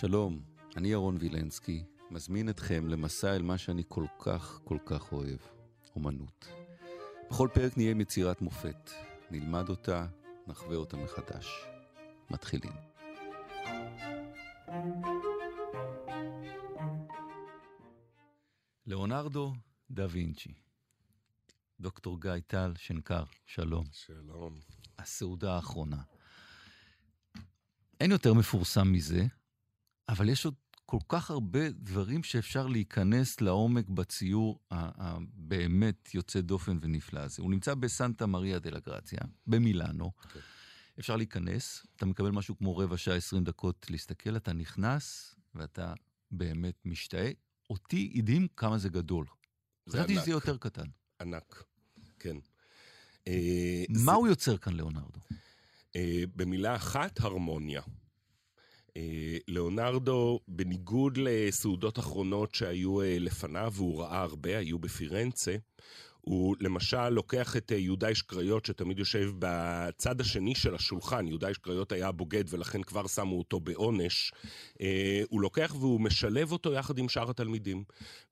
שלום, אני ירון וילנסקי, מזמין אתכם למסע אל מה שאני כל כך כל כך אוהב, אומנות. בכל פרק נהיה עם יצירת מופת, נלמד אותה, נחווה אותה מחדש. מתחילים. ליאונרדו דה וינצ'י. דוקטור גיא טל שנקר, שלום. שלום. הסעודה האחרונה. אין יותר מפורסם מזה, אבל יש עוד כל כך הרבה דברים שאפשר להיכנס לעומק בציור הבאמת יוצא דופן ונפלא הזה. הוא נמצא בסנטה מריה דה לגרציה, במילאנו. Okay. אוקיי. אפשר להיכנס, אתה מקבל משהו כמו רבע שעה, עשרים דקות להסתכל, אתה נכנס ואתה באמת משתאה. אותי הדהים כמה זה גדול. חשבתי שזה יותר קטן. ענק, כן. אה, מה זה... הוא יוצר כאן, ליאונרדו? אה, במילה אחת, הרמוניה. אה, ליאונרדו, בניגוד לסעודות אחרונות שהיו אה, לפניו, והוא ראה הרבה, היו בפירנצה, הוא למשל לוקח את יהודה איש קריות שתמיד יושב בצד השני של השולחן, יהודה איש קריות היה בוגד ולכן כבר שמו אותו בעונש, הוא לוקח והוא משלב אותו יחד עם שאר התלמידים.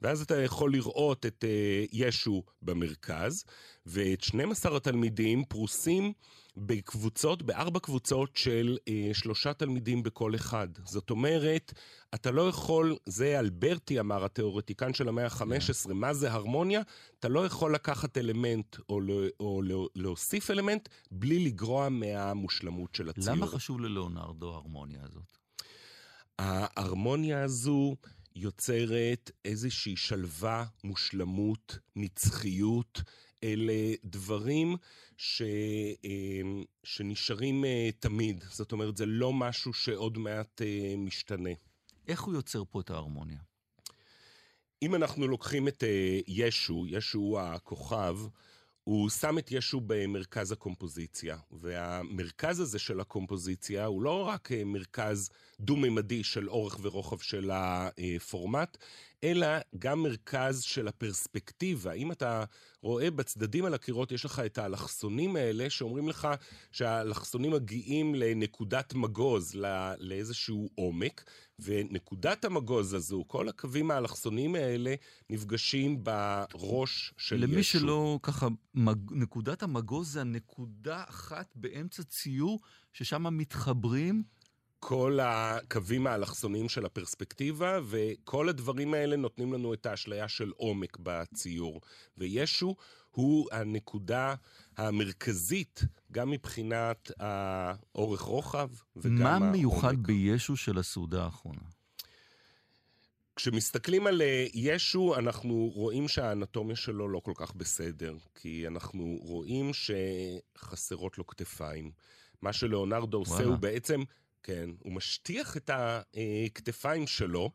ואז אתה יכול לראות את ישו במרכז, ואת 12 התלמידים פרוסים בקבוצות, בארבע קבוצות של אה, שלושה תלמידים בכל אחד. זאת אומרת, אתה לא יכול, זה אלברטי אמר, התיאורטיקן של המאה ה-15, yeah. כן. מה זה הרמוניה? אתה לא יכול לקחת אלמנט או, לא, או לא, להוסיף אלמנט בלי לגרוע מהמושלמות של הציור. למה חשוב ללאונרדו ההרמוניה הזאת? ההרמוניה הזו... יוצרת איזושהי שלווה, מושלמות, נצחיות, אלה דברים ש, אמ, שנשארים אה, תמיד. זאת אומרת, זה לא משהו שעוד מעט אה, משתנה. איך הוא יוצר פה את ההרמוניה? אם אנחנו לוקחים את אה, ישו, ישו הוא הכוכב, הוא שם את ישו במרכז הקומפוזיציה, והמרכז הזה של הקומפוזיציה הוא לא רק מרכז דו-ממדי של אורך ורוחב של הפורמט, אלא גם מרכז של הפרספקטיבה. אם אתה רואה בצדדים על הקירות, יש לך את האלכסונים האלה, שאומרים לך שהאלכסונים מגיעים לנקודת מגוז, לא, לאיזשהו עומק, ונקודת המגוז הזו, כל הקווים האלכסונים האלה, נפגשים בראש של למי ישו. למי שלא ככה, מג... נקודת המגוז זה הנקודה אחת באמצע ציור, ששם מתחברים כל הקווים האלכסוניים של הפרספקטיבה, וכל הדברים האלה נותנים לנו את האשליה של עומק בציור. וישו הוא הנקודה המרכזית, גם מבחינת האורך רוחב וגם מה העומק. מה מיוחד בישו של הסעודה האחרונה? כשמסתכלים על אה, ישו, אנחנו רואים שהאנטומיה שלו לא כל כך בסדר, כי אנחנו רואים שחסרות לו כתפיים. מה שלאונרדו עושה הוא בעצם כן, הוא משטיח את הכתפיים שלו,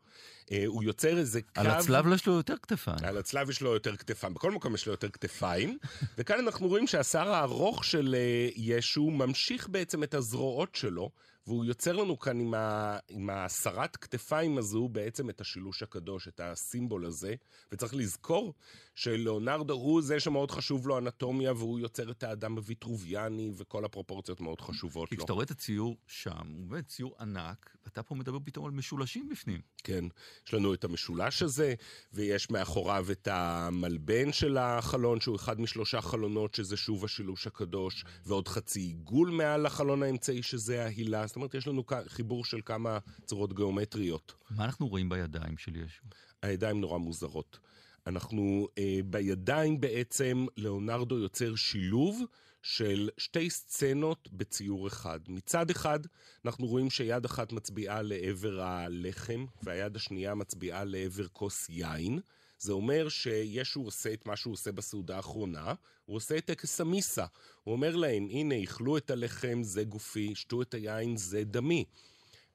הוא יוצר איזה קו... על הצלב יש לו יותר כתפיים. על הצלב יש לו יותר כתפיים, בכל מקום יש לו יותר כתפיים. וכאן אנחנו רואים שהשיער הארוך של אה, ישו ממשיך בעצם את הזרועות שלו, והוא יוצר לנו כאן עם, ה, עם הסרת כתפיים הזו בעצם את השילוש הקדוש, את הסימבול הזה. וצריך לזכור שלאונרדו הוא זה שמאוד חשוב לו אנטומיה, והוא יוצר את האדם הוויטרוביאני, וכל הפרופורציות מאוד חשובות כי לו. כי כשאתה רואה את הציור שם, הוא באמת ציור ענק, ואתה פה מדבר פתאום על משולשים בפנים. כן, יש לנו את המשולש הזה, ויש מאחוריו את המלבן של החלון, שהוא אחד משלושה חלונות, שזה שוב השילוש הקדוש, ועוד חצי עיגול מעל החלון האמצעי, שזה ההילה. זאת אומרת, יש לנו חיבור של כמה צורות גיאומטריות. מה אנחנו רואים בידיים של ישו? הידיים נורא מוזרות. אנחנו אה, בידיים בעצם, ליאונרדו יוצר שילוב של שתי סצנות בציור אחד. מצד אחד, אנחנו רואים שיד אחת מצביעה לעבר הלחם, והיד השנייה מצביעה לעבר כוס יין. זה אומר שישו עושה את מה שהוא עושה בסעודה האחרונה, הוא עושה את טקס המיסה. הוא אומר להם, הנה, אכלו את הלחם, זה גופי, שתו את היין, זה דמי.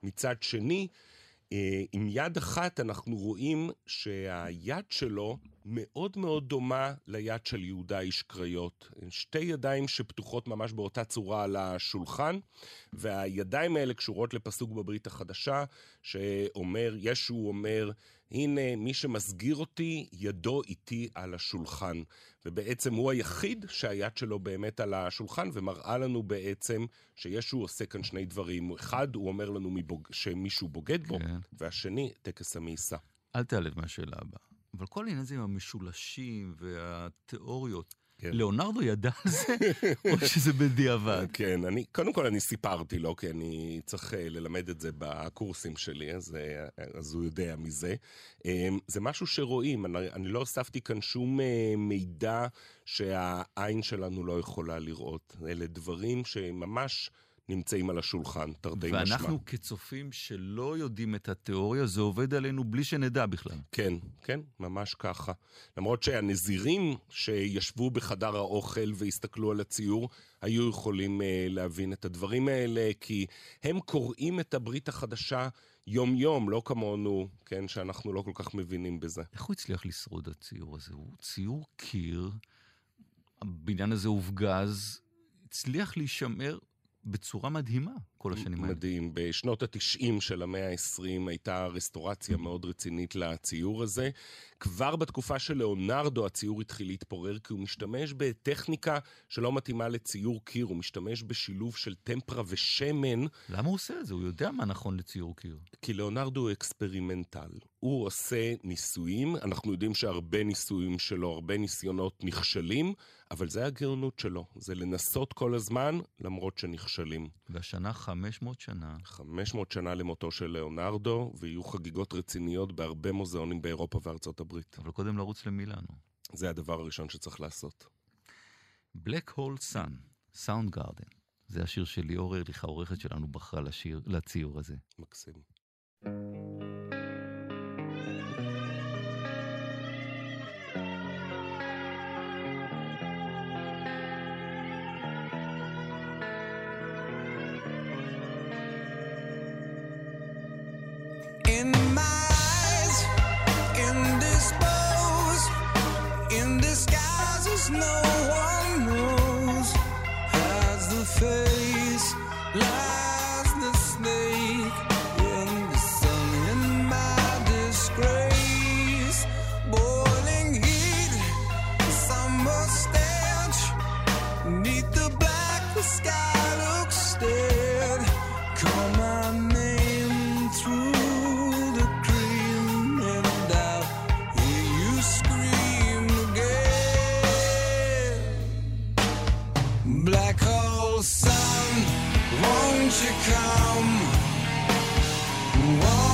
מצד שני, אה, עם יד אחת אנחנו רואים שהיד שלו מאוד מאוד דומה ליד של יהודה איש קריות. שתי ידיים שפתוחות ממש באותה צורה על השולחן, והידיים האלה קשורות לפסוק בברית החדשה, שאומר, ישו אומר, הנה, מי שמסגיר אותי, ידו איתי על השולחן. ובעצם הוא היחיד שהיד שלו באמת על השולחן, ומראה לנו בעצם שישו עושה כאן שני דברים. אחד, הוא אומר לנו מבוג... שמישהו בוגד בו, כן. והשני, טקס המאיסה. אל תיעלב מהשאלה הבאה. אבל כל העניין הזה עם המשולשים והתיאוריות, כן. ליאונרדו ידע על זה, או שזה בדיעבד? כן, אני, קודם כל אני סיפרתי לו, כי אני צריך uh, ללמד את זה בקורסים שלי, אז, uh, אז הוא יודע מזה. Um, זה משהו שרואים, אני, אני לא הוספתי כאן שום uh, מידע שהעין שלנו לא יכולה לראות. אלה דברים שממש... נמצאים על השולחן, תרתי משמע. ואנחנו כצופים שלא יודעים את התיאוריה, זה עובד עלינו בלי שנדע בכלל. כן, כן, ממש ככה. למרות שהנזירים שישבו בחדר האוכל והסתכלו על הציור, היו יכולים uh, להבין את הדברים האלה, כי הם קוראים את הברית החדשה יום-יום, לא כמונו, כן, שאנחנו לא כל כך מבינים בזה. איך הוא הצליח לשרוד הציור הזה? הוא ציור קיר, הבניין הזה הופגז, הצליח להישמר בצורה מדהימה כל השנים האלה. מדהים. בשנות ה-90 של המאה ה-20 הייתה רסטורציה מאוד רצינית לציור הזה. כבר בתקופה של ליאונרדו הציור התחיל להתפורר, כי הוא משתמש בטכניקה שלא מתאימה לציור קיר, הוא משתמש בשילוב של טמפרה ושמן. למה הוא עושה את זה? הוא יודע מה נכון לציור קיר. כי ליאונרדו הוא אקספרימנטל. הוא עושה ניסויים, אנחנו יודעים שהרבה ניסויים שלו, הרבה ניסיונות נכשלים, אבל זה הגאונות שלו, זה לנסות כל הזמן, למרות שנכשלים. והשנה 500 שנה. 500 שנה למותו של ליאונרדו, ויהיו חגיגות רציניות בהרבה מוזיאונים באירופה וארצות הברית. אבל קודם לרוץ למילאנו. זה הדבר הראשון שצריך לעשות. Black Hole Sun, סאונד גארדן. זה השיר של ליאור ארליך, העורכת שלנו, בחרה לשיר, לציור הזה. מקסים. Whoa.